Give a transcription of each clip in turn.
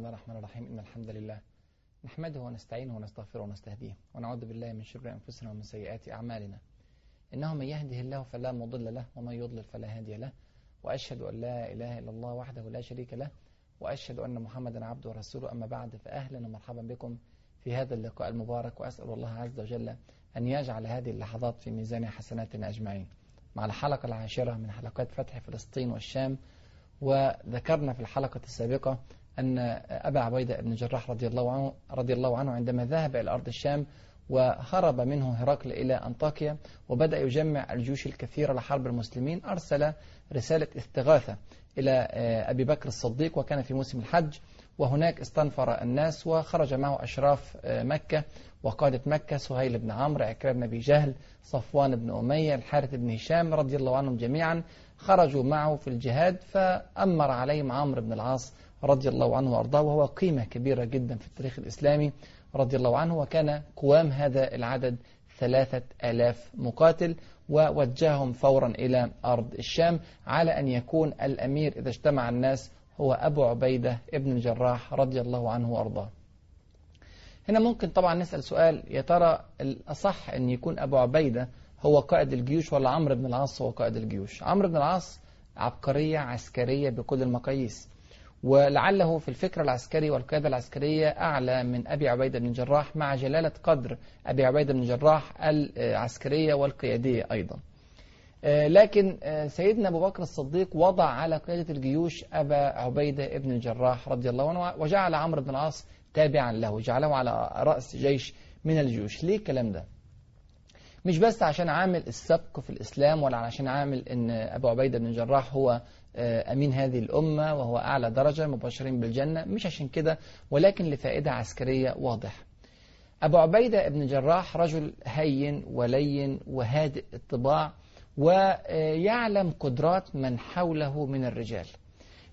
الله الرحمن الرحيم. إن الحمد لله نحمده ونستعينه ونستغفره ونستهديه ونعوذ بالله من شر أنفسنا ومن سيئات أعمالنا. إنه من يهده الله فلا مضل له ومن يضلل فلا هادي له. وأشهد أن لا إله إلا الله وحده لا شريك له. وأشهد أن محمدا عبده ورسوله. أما بعد فأهلا ومرحبا بكم في هذا اللقاء المبارك. وأسأل الله عز وجل أن يجعل هذه اللحظات في ميزان حسناتنا أجمعين. مع الحلقة العاشرة من حلقات فتح فلسطين والشام وذكرنا في الحلقة السابقة أن أبا عبيدة بن جراح رضي الله عنه, رضي الله عنه عندما ذهب إلى أرض الشام وهرب منه هرقل إلى أنطاكيا وبدأ يجمع الجيوش الكثيرة لحرب المسلمين أرسل رسالة استغاثة إلى أبي بكر الصديق وكان في موسم الحج وهناك استنفر الناس وخرج معه أشراف مكة وقادة مكة سهيل بن عمرو عكرمة بن أبي جهل صفوان بن أمية الحارث بن هشام رضي الله عنهم جميعا خرجوا معه في الجهاد فأمر عليهم عمرو بن العاص رضي الله عنه وأرضاه وهو قيمة كبيرة جدا في التاريخ الإسلامي رضي الله عنه وكان قوام هذا العدد ثلاثة آلاف مقاتل ووجههم فورا إلى أرض الشام على أن يكون الأمير إذا اجتمع الناس هو أبو عبيدة ابن الجراح رضي الله عنه وأرضاه. هنا ممكن طبعا نسأل سؤال يا ترى الأصح أن يكون أبو عبيدة هو قائد الجيوش ولا عمرو بن العاص هو قائد الجيوش؟ عمرو بن العاص عبقرية عسكرية بكل المقاييس. ولعله في الفكر العسكري والقيادة العسكرية أعلى من أبي عبيدة بن جراح مع جلالة قدر أبي عبيدة بن جراح العسكرية والقيادية أيضا. لكن سيدنا أبو بكر الصديق وضع على قيادة الجيوش أبا عبيدة بن الجراح رضي الله عنه وجعل عمرو بن العاص تابعا له جعله على رأس جيش من الجيوش. ليه الكلام ده؟ مش بس عشان عامل السبق في الإسلام ولا عشان عامل أن أبو عبيدة بن الجراح هو أمين هذه الأمة وهو أعلى درجة مبشرين بالجنة. مش عشان كده ولكن لفائدة عسكرية واضحة. أبو عبيدة بن جراح رجل هين ولين وهادئ الطباع ويعلم قدرات من حوله من الرجال.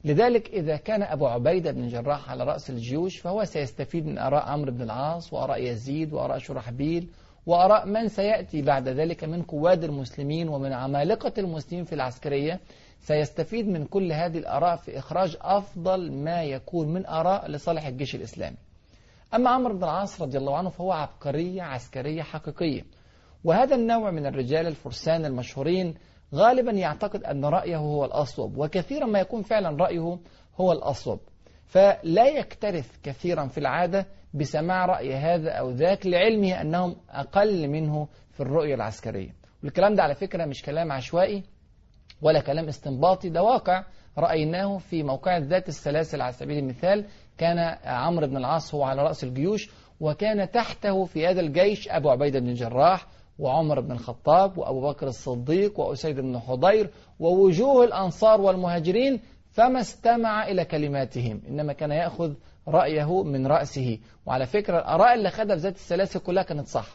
لذلك إذا كان أبو عبيدة بن جراح على رأس الجيوش فهو سيستفيد من آراء عمرو بن العاص وآراء يزيد وآراء شرحبيل وآراء من سيأتي بعد ذلك من قواد المسلمين ومن عمالقة المسلمين في العسكرية. سيستفيد من كل هذه الآراء في إخراج أفضل ما يكون من آراء لصالح الجيش الإسلامي. أما عمرو بن العاص رضي الله عنه فهو عبقرية عسكرية حقيقية. وهذا النوع من الرجال الفرسان المشهورين غالبا يعتقد أن رأيه هو الأصوب وكثيرا ما يكون فعلا رأيه هو الأصوب. فلا يكترث كثيرا في العادة بسماع رأي هذا أو ذاك لعلمه أنهم أقل منه في الرؤية العسكرية. والكلام ده على فكرة مش كلام عشوائي ولا كلام استنباطي ده واقع رأيناه في موقع ذات السلاسل. على سبيل المثال كان عمرو بن العاص هو على رأس الجيوش وكان تحته في هذا الجيش أبو عبيدة بن الجراح وعمر بن الخطاب وأبو بكر الصديق وأسيد بن حضير ووجوه الأنصار والمهاجرين فما استمع إلى كلماتهم إنما كان يأخذ رأيه من رأسه. وعلى فكرة الآراء اللي خدها في ذات السلاسل كلها كانت صح.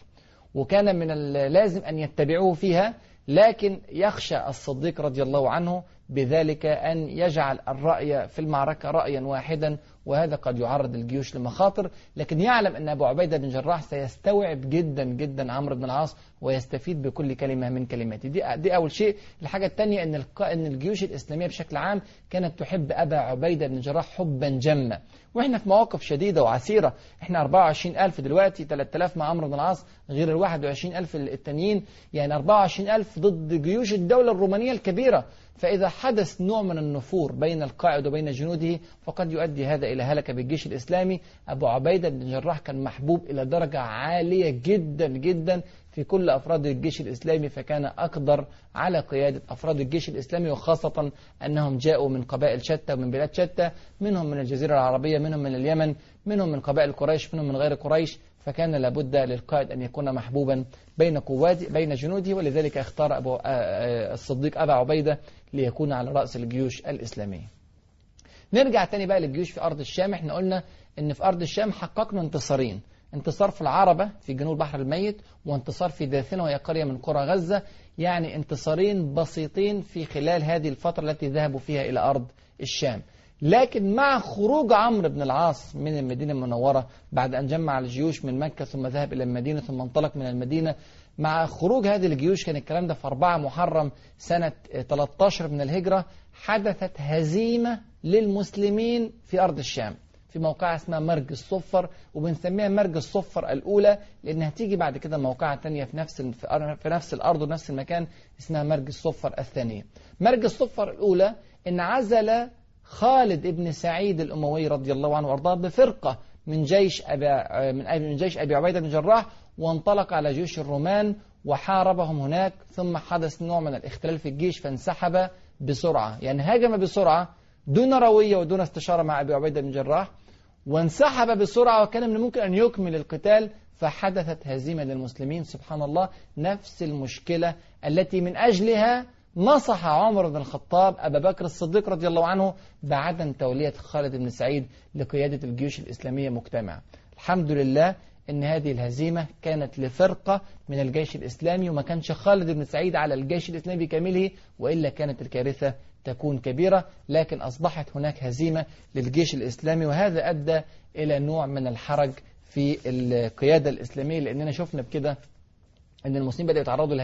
وكان من اللازم أن يتبعوه فيها لكن يخشى الصديق رضي الله عنه بذلك أن يجعل الرأي في المعركة رأيا واحدا وهذا قد يعرض الجيوش لمخاطر. لكن يعلم أن أبو عبيدة بن جراح سيستوعب جدا جدا عمرو بن العاص ويستفيد بكل كلمة من كلماته. دي, دي أول شيء. الحاجة الثانية أن, أن الجيوش الإسلامية بشكل عام كانت تحب أبا عبيدة بن جراح حبا جما. وإحنا في مواقف شديدة وعسيرة. إحنا 24 ألف دلوقتي 3000 مع عمرو بن العاص غير ال 21 ألف التانيين. يعني 24 ألف ضد جيوش الدولة الرومانية الكبيرة. فإذا حدث نوع من النفور بين القائد وبين جنوده فقد يؤدي هذا إلى هلكة بالجيش الإسلامي. أبو عبيدة بن جراح كان محبوب إلى درجة عالية جدا جدا في كل أفراد الجيش الإسلامي فكان أقدر على قيادة أفراد الجيش الإسلامي وخاصة أنهم جاءوا من قبائل شتى ومن بلاد شتى منهم من الجزيرة العربية منهم من اليمن منهم من قبائل قريش منهم من غير قريش. فكان لابد للقائد أن يكون محبوبا بين قوات بين جنوده ولذلك اختار أبو الصديق أبا عبيدة ليكون على رأس الجيوش الإسلامية نرجع تاني بقى للجيوش في أرض الشام. إحنا قلنا إن في أرض الشام حققنا انتصارين. انتصار في العربة في جنوب البحر الميت وانتصار في داثنة وهي قرية من قرى غزة. يعني انتصارين بسيطين في خلال هذه الفترة التي ذهبوا فيها إلى أرض الشام. لكن مع خروج عمرو بن العاص من المدينة المنورة بعد أن جمع الجيوش من مكة ثم ذهب إلى المدينة ثم انطلق من المدينة مع خروج هذه الجيوش كان الكلام ده في 4 محرم سنة 13 من الهجرة حدثت هزيمة للمسلمين في أرض الشام في موقعة اسمها مرج الصفر وبنسميها مرج الصفر الأولى لأنها تيجي بعد كده موقعة تانية في نفس في نفس الأرض ونفس المكان اسمها مرج الصفر الثانية. مرج الصفر الأولى إن عزل خالد ابن سعيد الأموي رضي الله عنه وأرضاه بفرقة من جيش أبي من جيش أبي عبيدة بن جراح وانطلق على جيوش الرومان وحاربهم هناك ثم حدث نوع من الاختلال في الجيش فانسحب بسرعة. يعني هاجم بسرعة دون روية ودون استشارة مع أبي عبيدة بن جراح وانسحب بسرعة وكان من الممكن أن يكمل القتال فحدثت هزيمة للمسلمين. سبحان الله نفس المشكلة التي من أجلها نصح عمر بن الخطاب أبا بكر الصديق رضي الله عنه بعدم تولية خالد بن سعيد لقيادة الجيوش الإسلامية مجتمعة الحمد لله إن هذه الهزيمة كانت لفرقة من الجيش الإسلامي وما كانش خالد بن سعيد على الجيش الإسلامي بكامله وإلا كانت الكارثة تكون كبيرة لكن أصبحت هناك هزيمة للجيش الإسلامي وهذا أدى إلى نوع من الحرج في القيادة الإسلامية لأننا شفنا بكده أن المسلمين بدأوا يتعرضوا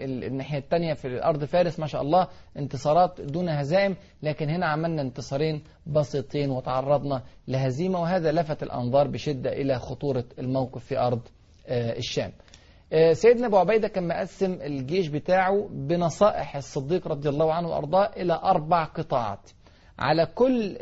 الناحية الثانية في أرض فارس ما شاء الله انتصارات دون هزائم لكن هنا عملنا انتصارين بسيطين وتعرضنا لهزيمة وهذا لفت الأنظار بشدة إلى خطورة الموقف في أرض الشام. سيدنا أبو عبيدة كان مقسم الجيش بتاعه بنصائح الصديق رضي الله عنه وأرضاه إلى أربع قطاعات. على كل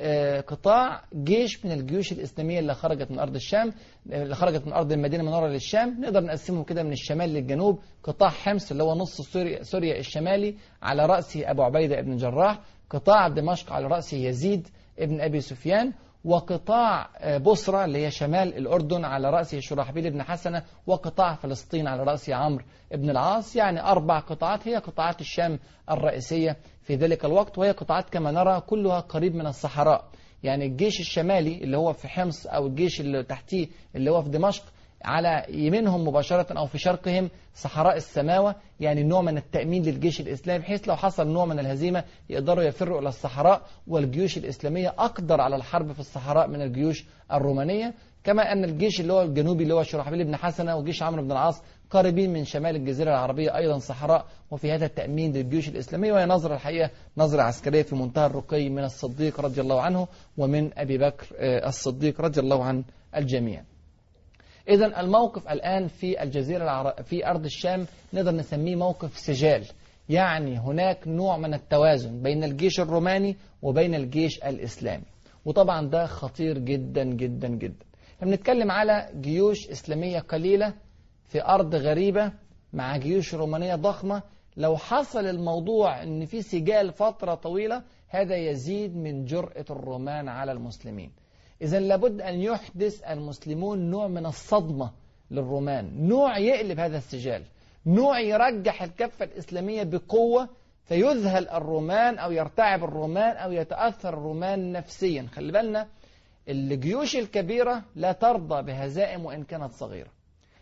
قطاع جيش من الجيوش الإسلامية اللي خرجت من أرض الشام اللي خرجت من أرض المدينة المنورة للشام. نقدر نقسمهم كده من الشمال للجنوب. قطاع حمص اللي هو نص سوريا, سوريا الشمالي على رأسه أبو عبيدة بن جراح. قطاع دمشق على رأسه يزيد ابن أبي سفيان. وقطاع بصرة اللي هي شمال الأردن على رأسه شرحبيل بن حسنة وقطاع فلسطين على رأسه عمرو بن العاص. يعني أربع قطاعات هي قطاعات الشام الرئيسية في ذلك الوقت وهي قطاعات كما نرى كلها قريب من الصحراء. يعني الجيش الشمالي اللي هو في حمص أو الجيش اللي تحتيه اللي هو في دمشق على يمينهم مباشرة أو في شرقهم صحراء السماوة يعني نوع من التأمين للجيش الإسلامي بحيث لو حصل نوع من الهزيمة يقدروا يفروا إلى الصحراء والجيوش الإسلامية أقدر على الحرب في الصحراء من الجيوش الرومانية. كما أن الجيش اللي هو الجنوبي اللي هو شرحبيل بن حسنة وجيش عمرو بن العاص قريبين من شمال الجزيرة العربية أيضا صحراء وفي هذا التأمين للجيوش الإسلامية. وهي نظرة الحقيقة نظرة عسكرية في منتهى الرقي من الصديق رضي الله عنه ومن أبي بكر الصديق رضي الله عن الجميع. إذا الموقف الآن في الجزيرة العربية في أرض الشام نقدر نسميه موقف سجال. يعني هناك نوع من التوازن بين الجيش الروماني وبين الجيش الإسلامي. وطبعا ده خطير جدا جدا جدا. بنتكلم على جيوش إسلامية قليلة في أرض غريبة مع جيوش رومانية ضخمة لو حصل الموضوع أن في سجال فترة طويلة هذا يزيد من جرأة الرومان على المسلمين. إذا لابد أن يحدث المسلمون نوع من الصدمة للرومان. نوع يقلب هذا السجال. نوع يرجح الكفة الإسلامية بقوة فيذهل الرومان أو يرتعب الرومان أو يتأثر الرومان نفسيا. خلي بالنا الجيوش الكبيرة لا ترضى بهزائم وإن كانت صغيرة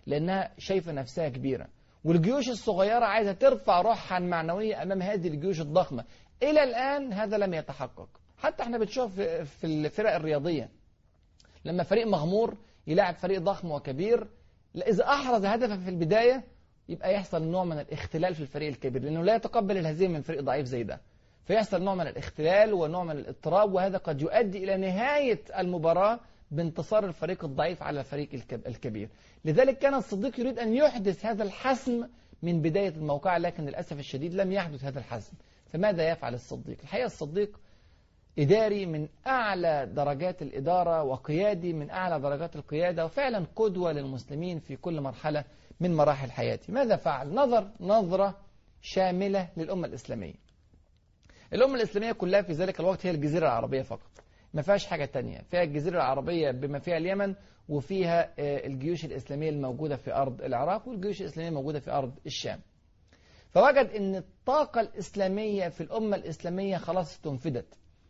لأنها شايفة نفسها كبيرة. والجيوش الصغيرة عايزة ترفع روحها المعنوية أمام هذه الجيوش الضخمة. إلى الآن هذا لم يتحقق. حتى إحنا بنشوف في الفرق الرياضية لما فريق مغمور يلاعب فريق ضخم وكبير إذا أحرز هدفا في البداية يبقى يحصل نوع من الاختلال في الفريق الكبير لأنه لا يتقبل الهزيمة من فريق ضعيف زي ده. فيحصل نوع من الاختلال ونوع من الاضطراب وهذا قد يؤدي إلى نهاية المباراة بانتصار الفريق الضعيف على الفريق الكبير. لذلك كان الصديق يريد أن يحدث هذا الحسم من بداية الموقع لكن للأسف الشديد لم يحدث هذا الحسم فماذا يفعل الصديق؟ الحقيقة الصديق إداري من أعلى درجات الإدارة وقيادي من أعلى درجات القيادة وفعلا قدوة للمسلمين في كل مرحلة من مراحل حياتي. ماذا فعل؟ نظر نظرة شاملة للأمة الإسلامية. الأمة الإسلامية كلها في ذلك الوقت هي الجزيرة العربية فقط. ما فيهاش حاجة تانية. فيها الجزيرة العربية بما فيها اليمن وفيها الجيوش الإسلامية الموجودة في أرض العراق والجيوش الإسلامية الموجودة في أرض الشام. فوجد أن الطاقة الإسلامية في الأمة الإسلامية خلاص استنفدت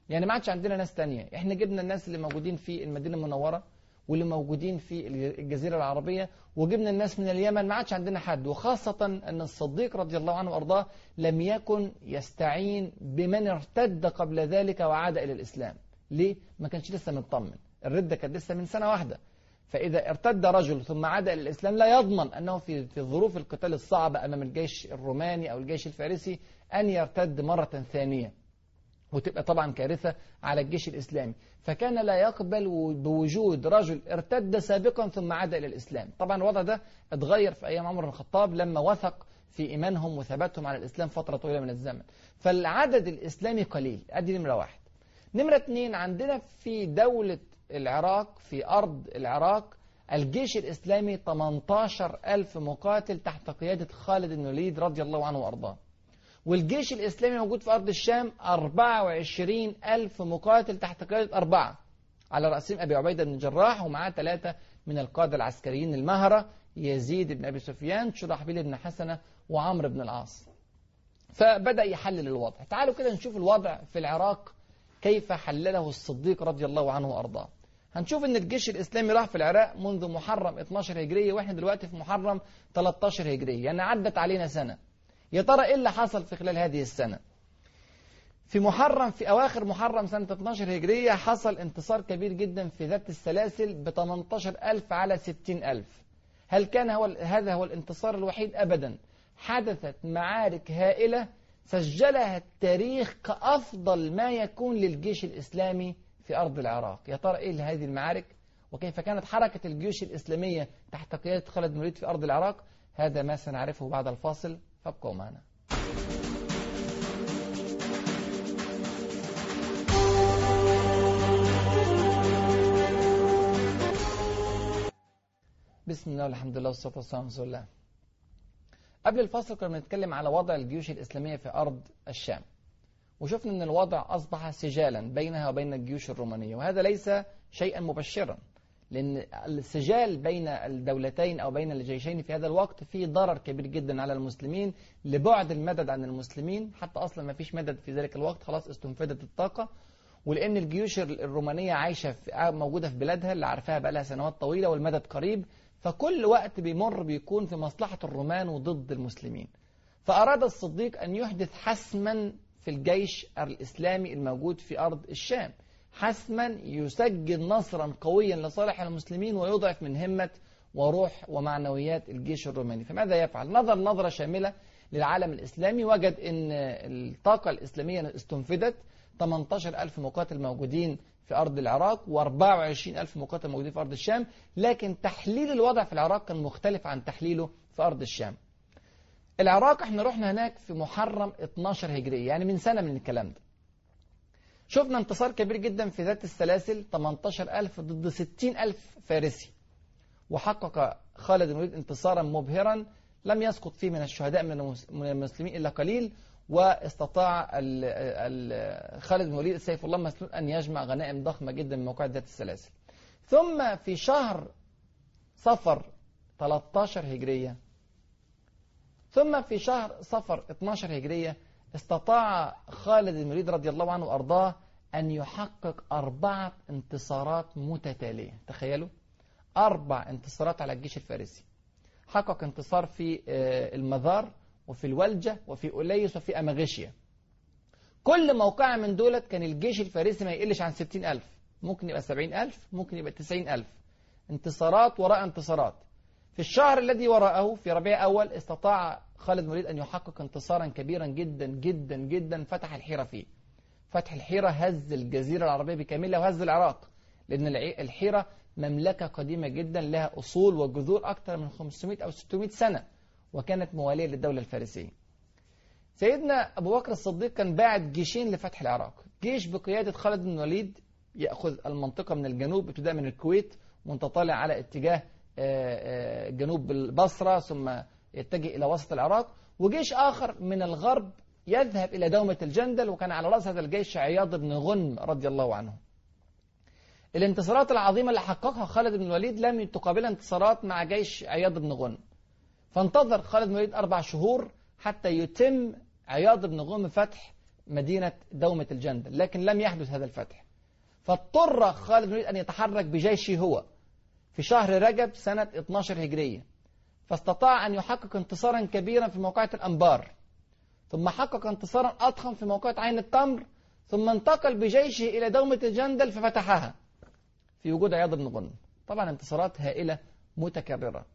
يعني ما عادش عندنا ناس تانية. إحنا جبنا الناس اللي موجودين في المدينة المنورة واللي موجودين في الجزيرة العربية وجبنا الناس من اليمن. ما عادش عندنا حد. وخاصة أن الصديق رضي الله عنه وأرضاه لم يكن يستعين بمن ارتد قبل ذلك وعاد إلى الإسلام. ليه؟ ما كانش لسه مطمن. الردة كانت لسه من سنة واحدة. فإذا ارتد رجل ثم عاد إلى الإسلام لا يضمن أنه في في ظروف القتال الصعبة أمام الجيش الروماني أو الجيش الفارسي أن يرتد مرة ثانية. وتبقى طبعا كارثة على الجيش الإسلامي. فكان لا يقبل بوجود رجل ارتد سابقا ثم عاد إلى الإسلام. طبعا الوضع ده اتغير في أيام عمر بن الخطاب لما وثق في إيمانهم وثباتهم على الإسلام فترة طويلة من الزمن. فالعدد الإسلامي قليل. أدي نمرة واحد. نمرة اثنين عندنا في دولة العراق في أرض العراق الجيش الإسلامي 18 ألف مقاتل تحت قيادة خالد بن الوليد رضي الله عنه وأرضاه. والجيش الإسلامي موجود في أرض الشام 24 ألف مقاتل تحت قيادة أربعة. على رأسهم أبي عبيدة بن الجراح ومعاه ثلاثة من القادة العسكريين المهرة يزيد بن أبي سفيان شرحبيل بن حسنة وعمرو بن العاص. فبدأ يحلل الوضع. تعالوا كده نشوف الوضع في العراق كيف حلله الصديق رضي الله عنه وأرضاه. هنشوف إن الجيش الإسلامي راح في العراق منذ محرم 12 هجرية وإحنا دلوقتي في محرم 13 هجرية. يعني عدت علينا سنة. يا ترى إيه اللي حصل في خلال هذه السنة؟ في محرم في أواخر محرم سنة 12 هجرية حصل انتصار كبير جدا في ذات السلاسل ب 18000 على 60000 هل كان هو هذا هو الانتصار الوحيد؟ ابدا. حدثت معارك هائلة سجلها التاريخ كأفضل ما يكون للجيش الإسلامي في أرض العراق. يا ترى إيه هذه المعارك؟ وكيف كانت حركة الجيوش الإسلامية تحت قيادة خالد الوليد في أرض العراق؟ هذا ما سنعرفه بعد الفاصل. فابقوا معنا. بسم الله والحمد لله والصلاة والسلام على رسول الله. قبل الفاصل كنا بنتكلم على وضع الجيوش الإسلامية في أرض الشام. وشفنا أن الوضع أصبح سجالا بينها وبين الجيوش الرومانية وهذا ليس شيئا مبشرا. لأن السجال بين الدولتين أو بين الجيشين في هذا الوقت فيه ضرر كبير جدا على المسلمين لبعد المدد عن المسلمين. حتى أصلا ما فيش مدد في ذلك الوقت خلاص استنفدت الطاقة. ولأن الجيوش الرومانية عايشة في موجودة في بلادها اللي عارفاها بقى لها سنوات طويلة والمدد قريب. فكل وقت بيمر بيكون في مصلحة الرومان وضد المسلمين. فأراد الصديق أن يحدث حسما في الجيش الإسلامي الموجود في أرض الشام. حسما يسجل نصرا قويا لصالح المسلمين ويضعف من همة وروح ومعنويات الجيش الروماني. فماذا يفعل؟ نظر نظرة شاملة للعالم الإسلامي. وجد أن الطاقة الإسلامية استنفدت 18 ألف مقاتل موجودين في أرض العراق و24 ألف مقاتل موجودين في أرض الشام. لكن تحليل الوضع في العراق كان مختلف عن تحليله في أرض الشام. العراق إحنا رحنا هناك في محرم 12 هجرية يعني من سنة من الكلام ده. شفنا انتصار كبير جدا في ذات السلاسل 18000 ضد 60000 فارسي. وحقق خالد بن الوليد انتصارا مبهرا لم يسقط فيه من الشهداء من المسلمين إلا قليل واستطاع خالد بن الوليد سيف الله مسلول أن يجمع غنائم ضخمة جدا من موقع ذات السلاسل. ثم في شهر صفر 13 هجرية ثم في شهر صفر 12 هجرية استطاع خالد بن الوليد رضي الله عنه وأرضاه أن يحقق أربعة انتصارات متتالية. تخيلوا. أربع انتصارات على الجيش الفارسي. حقق انتصار في المذار وفي الولجة وفي أوليس وفي أماغيشيا. كل موقع من دولت كان الجيش الفارسي ما يقلش عن 60 ألف. ممكن يبقى 70 ألف ممكن يبقى 90 ألف. انتصارات وراء انتصارات. في الشهر الذي وراءه في ربيع أول استطاع خالد الوليد أن يحقق انتصارا كبيرا جدا جدا جدا فتح الحيرة فيه. فتح الحيرة هز الجزيرة العربية بكاملها وهز العراق لأن الحيرة مملكة قديمة جدا لها أصول وجذور أكثر من 500 أو 600 سنة وكانت موالية للدولة الفارسية. سيدنا أبو بكر الصديق كان باعت جيشين لفتح العراق. جيش بقيادة خالد بن الوليد يأخذ المنطقة من الجنوب ابتداء من الكويت وانت طالع على اتجاه جنوب البصرة ثم يتجه إلى وسط العراق. وجيش آخر من الغرب يذهب إلى دومة الجندل وكان على رأس هذا الجيش عياض بن غنم رضي الله عنه. الانتصارات العظيمة اللي حققها خالد بن الوليد لم تقابلها انتصارات مع جيش عياض بن غنم. فانتظر خالد بن الوليد أربع شهور حتى يتم عياض بن غنم فتح مدينة دومة الجندل لكن لم يحدث هذا الفتح. فاضطر خالد بن الوليد أن يتحرك بجيشه هو في شهر رجب سنة 12 هجرية. فاستطاع أن يحقق انتصارا كبيرا في موقعة الأنبار ثم حقق انتصارا أضخم في موقعة عين التمر ثم انتقل بجيشه إلى دومة الجندل ففتحها في وجود عياض بن غنم. طبعا انتصارات هائلة متكررة.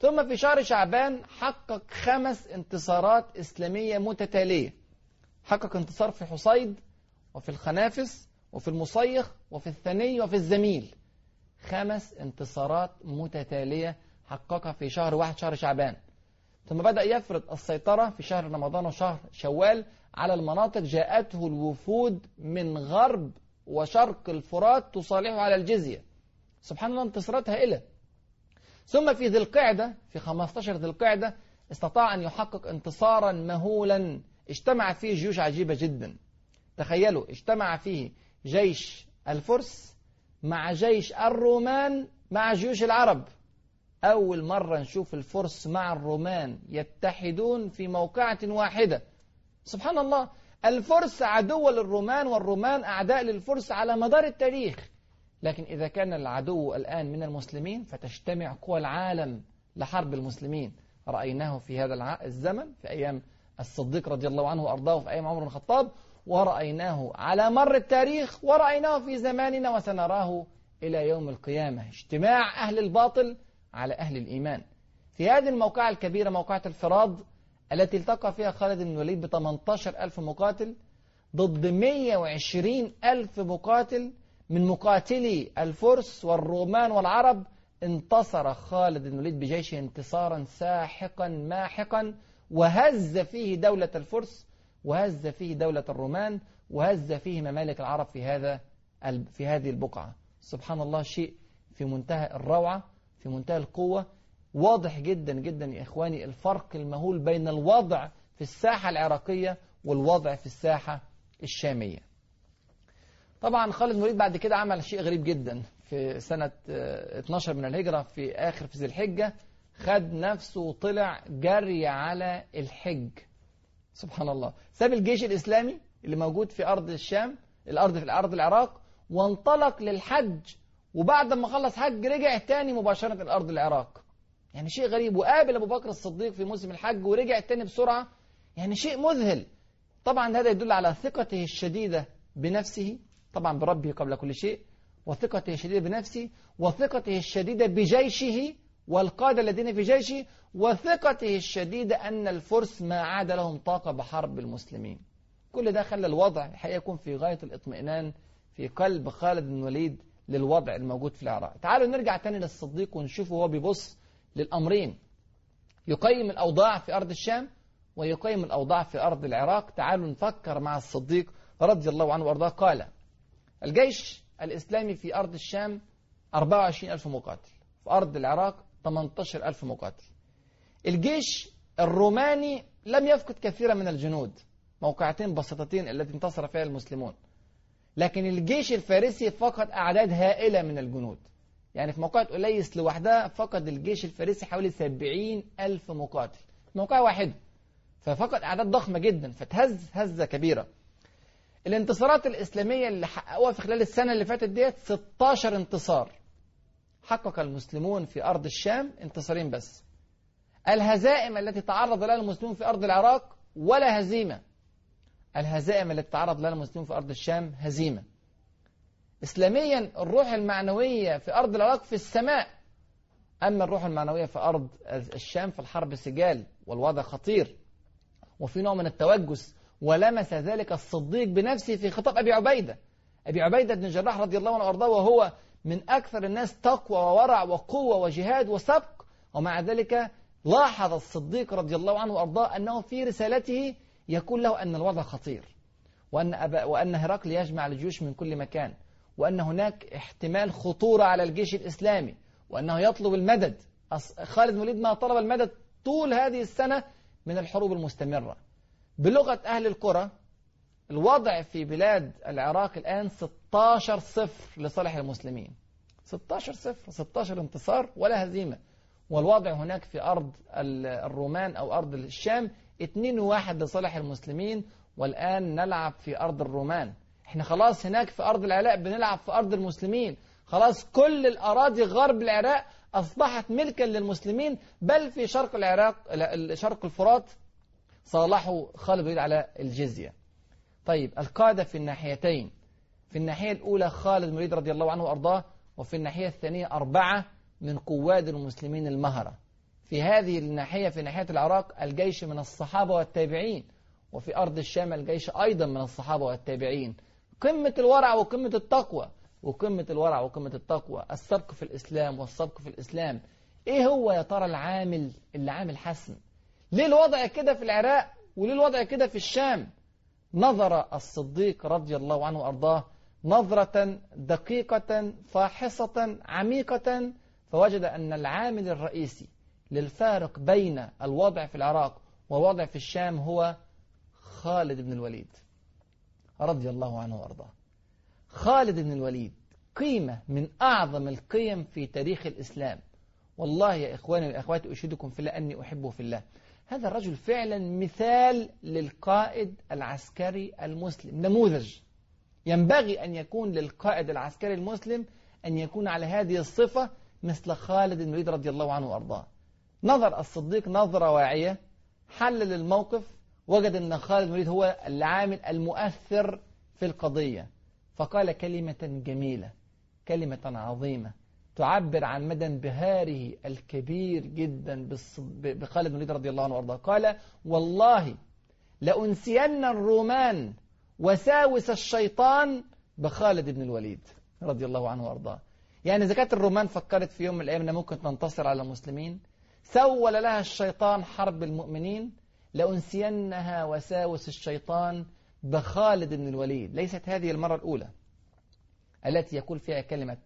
ثم في شهر شعبان حقق خمس انتصارات إسلامية متتالية. حقق انتصار في حصيد وفي الخنافس وفي المصيخ وفي الثني وفي الزميل. خمس انتصارات متتالية حققها في شهر واحد شهر شعبان. ثم بدأ يفرض السيطرة في شهر رمضان وشهر شوال على المناطق جاءته الوفود من غرب وشرق الفرات تصالحه على الجزية. سبحان الله انتصارات هائلة ثم في ذي القعدة في 15 ذي القعدة استطاع أن يحقق انتصارا مهولا. اجتمع فيه جيوش عجيبة جدا. تخيلوا اجتمع فيه جيش الفرس مع جيش الرومان مع جيوش العرب. أول مرة نشوف الفرس مع الرومان يتحدون في موقعة واحدة. سبحان الله الفرس عدو للرومان والرومان أعداء للفرس على مدار التاريخ. لكن إذا كان العدو الآن من المسلمين فتجتمع قوى العالم لحرب المسلمين. رأيناه في هذا الزمن في أيام الصديق رضي الله عنه وأرضاه في أيام عمر بن الخطاب ورأيناه على مر التاريخ ورأيناه في زماننا وسنراه إلى يوم القيامة. اجتماع أهل الباطل على أهل الإيمان. في هذه الموقعة الكبيرة موقعة الفراد التي التقى فيها خالد بن الوليد ب 18 ألف مقاتل ضد 120 ألف مقاتل من مقاتلي الفرس والرومان والعرب انتصر خالد بن الوليد بجيشه انتصارا ساحقا ماحقا وهز فيه دولة الفرس وهز فيه دولة الرومان وهز فيه ممالك العرب في هذا في هذه البقعة. سبحان الله شيء في منتهى الروعة. في منتهى القوة. واضح جدا جدا يا إخواني الفرق المهول بين الوضع في الساحة العراقية والوضع في الساحة الشامية. طبعا خالد مريد بعد كده عمل شيء غريب جدا في سنة 12 من الهجرة في آخر في ذي الحجة. خد نفسه وطلع جري على الحج. سبحان الله. ساب الجيش الإسلامي اللي موجود في أرض الشام الأرض في الأرض العراق وانطلق للحج وبعد ما خلص حج رجع تاني مباشرة الأرض العراق. يعني شيء غريب. وقابل أبو بكر الصديق في موسم الحج ورجع تاني بسرعة. يعني شيء مذهل. طبعا هذا يدل على ثقته الشديدة بنفسه. طبعا بربه قبل كل شيء. وثقته الشديدة بنفسه. وثقته الشديدة بجيشه. والقادة الذين في جيشه. وثقته الشديدة أن الفرس ما عاد لهم طاقة بحرب المسلمين. كل ده خلى الوضع الحقيقة يكون في غاية الاطمئنان في قلب خالد بن الوليد للوضع الموجود في العراق. تعالوا نرجع تاني للصديق ونشوفه هو بيبص للأمرين. يقيم الأوضاع في أرض الشام ويقيم الأوضاع في أرض العراق. تعالوا نفكر مع الصديق رضي الله عنه وأرضاه. قال الجيش الإسلامي في أرض الشام 24 ألف مقاتل في أرض العراق 18 ألف مقاتل. الجيش الروماني لم يفقد كثيرا من الجنود موقعتين بسيطتين التي انتصر فيها المسلمون. لكن الجيش الفارسي فقد أعداد هائلة من الجنود. يعني في موقعة أليس لوحدها فقد الجيش الفارسي حوالي 70 ألف مقاتل. موقع واحد. ففقد أعداد ضخمة جدا فتهز هزة كبيرة. الانتصارات الإسلامية اللي حققوها في خلال السنة اللي فاتت ديت 16 انتصار. حقق المسلمون في أرض الشام انتصارين بس. الهزائم التي تعرض لها المسلمون في أرض العراق ولا هزيمة. الهزائم التي تعرض لها المسلمون في أرض الشام هزيمة. إسلاميا الروح المعنوية في أرض العراق في السماء. أما الروح المعنوية في أرض الشام في الحرب سجال والوضع خطير. وفي نوع من التوجس ولمس ذلك الصديق بنفسه في خطاب أبي عبيدة. أبي عبيدة بن الجراح رضي الله عنه وأرضاه وهو من أكثر الناس تقوى وورع وقوة وجهاد وسبق. ومع ذلك لاحظ الصديق رضي الله عنه وأرضاه أنه في رسالته يقول له أن الوضع خطير وأن, أبا وأن هرقل يجمع الجيوش من كل مكان وأن هناك احتمال خطورة على الجيش الإسلامي وأنه يطلب المدد. خالد وليد ما طلب المدد طول هذه السنة من الحروب المستمرة. بلغة أهل القرى الوضع في بلاد العراق الآن 16 صفر لصالح المسلمين. 16 صفر 16 انتصار ولا هزيمة. والوضع هناك في أرض الرومان أو أرض الشام 2 واحد لصالح المسلمين والآن نلعب في أرض الرومان. إحنا خلاص هناك في أرض العراق بنلعب في أرض المسلمين. خلاص كل الأراضي غرب العراق أصبحت ملكا للمسلمين بل في شرق العراق شرق الفرات صالحوا خالد الوليد على الجزية. طيب القادة في الناحيتين. في الناحية الأولى خالد بن الوليد رضي الله عنه وأرضاه وفي الناحية الثانية أربعة من قواد المسلمين المهرة. في هذه الناحية في ناحية العراق الجيش من الصحابة والتابعين وفي أرض الشام الجيش أيضا من الصحابة والتابعين. قمة الورع وقمة التقوى وقمة الورع وقمة التقوى السبق في الإسلام والسبق في الإسلام. إيه هو يا ترى العامل اللي عامل حسن؟ ليه الوضع كده في العراق وليه الوضع كده في الشام؟ نظر الصديق رضي الله عنه وأرضاه نظرة دقيقة فاحصة عميقة فوجد أن العامل الرئيسي للفارق بين الوضع في العراق والوضع في الشام هو خالد بن الوليد رضي الله عنه وأرضاه. خالد بن الوليد قيمة من أعظم القيم في تاريخ الإسلام. والله يا إخواني وأخواتي أشهدكم في الله أني أحبه في الله. هذا الرجل فعلا مثال للقائد العسكري المسلم نموذج. ينبغي أن يكون للقائد العسكري المسلم أن يكون على هذه الصفة مثل خالد بن الوليد رضي الله عنه وأرضاه. نظر الصديق نظرة واعية حلل الموقف وجد أن خالد الوليد هو العامل المؤثر في القضية. فقال كلمة جميلة كلمة عظيمة تعبر عن مدى انبهاره الكبير جدا بخالد بن الوليد رضي الله عنه وأرضاه. قال والله لأنسين الرومان وساوس الشيطان بخالد بن الوليد رضي الله عنه وأرضاه. يعني إذا كانت الرومان فكرت في يوم من الأيام أنها ممكن تنتصر على المسلمين سول لها الشيطان حرب المؤمنين لأنسينها وساوس الشيطان بخالد بن الوليد. ليست هذه المرة الأولى التي يقول فيها كلمة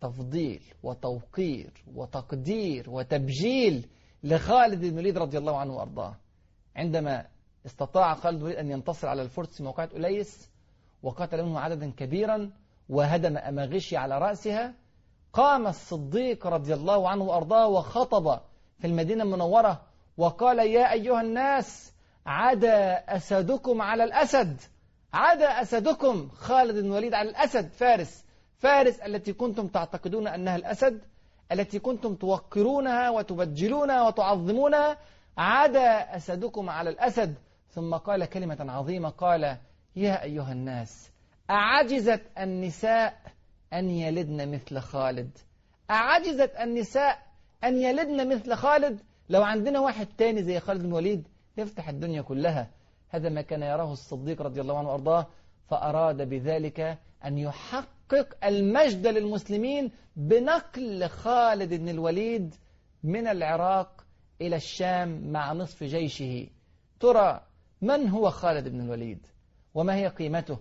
تفضيل وتوقير وتقدير وتبجيل لخالد بن الوليد رضي الله عنه وأرضاه. عندما استطاع خالد بن الوليد أن ينتصر على الفرس في موقعة أليس وقتل منه عددا كبيرا وهدم أماغشي على رأسها قام الصديق رضي الله عنه وأرضاه وخطب في المدينة المنورة وقال يا أيها الناس عدا أسدكم على الأسد. عدا أسدكم. خالد بن الوليد على الأسد. فارس. فارس التي كنتم تعتقدون أنها الأسد التي كنتم توقرونها وتبجلونها وتعظمونها. عدا أسدكم على الأسد. ثم قال كلمة عظيمة قال يا أيها الناس أعجزت النساء أن يلدن مثل خالد. أعجزت النساء أن يلدن مثل خالد. لو عندنا واحد تاني زي خالد بن الوليد يفتح الدنيا كلها. هذا ما كان يراه الصديق رضي الله عنه وأرضاه فأراد بذلك أن يحقق المجد للمسلمين بنقل خالد بن الوليد من العراق إلى الشام مع نصف جيشه. ترى من هو خالد بن الوليد؟ وما هي قيمته؟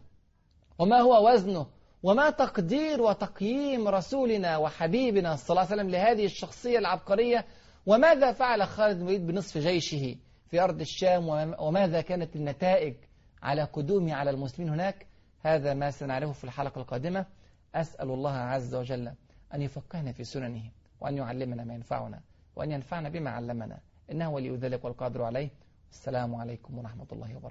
وما هو وزنه؟ وما تقدير وتقييم رسولنا وحبيبنا صلى الله عليه وسلم لهذه الشخصية العبقرية؟ وماذا فعل خالد بن الوليد بنصف جيشه في أرض الشام؟ وماذا كانت النتائج على قدومه على المسلمين هناك؟ هذا ما سنعرفه في الحلقة القادمة. أسأل الله عز وجل أن يفقهنا في سننه وأن يعلمنا ما ينفعنا وأن ينفعنا بما علمنا. إنه ولي ذلك والقادر عليه. السلام عليكم ورحمة الله وبركاته.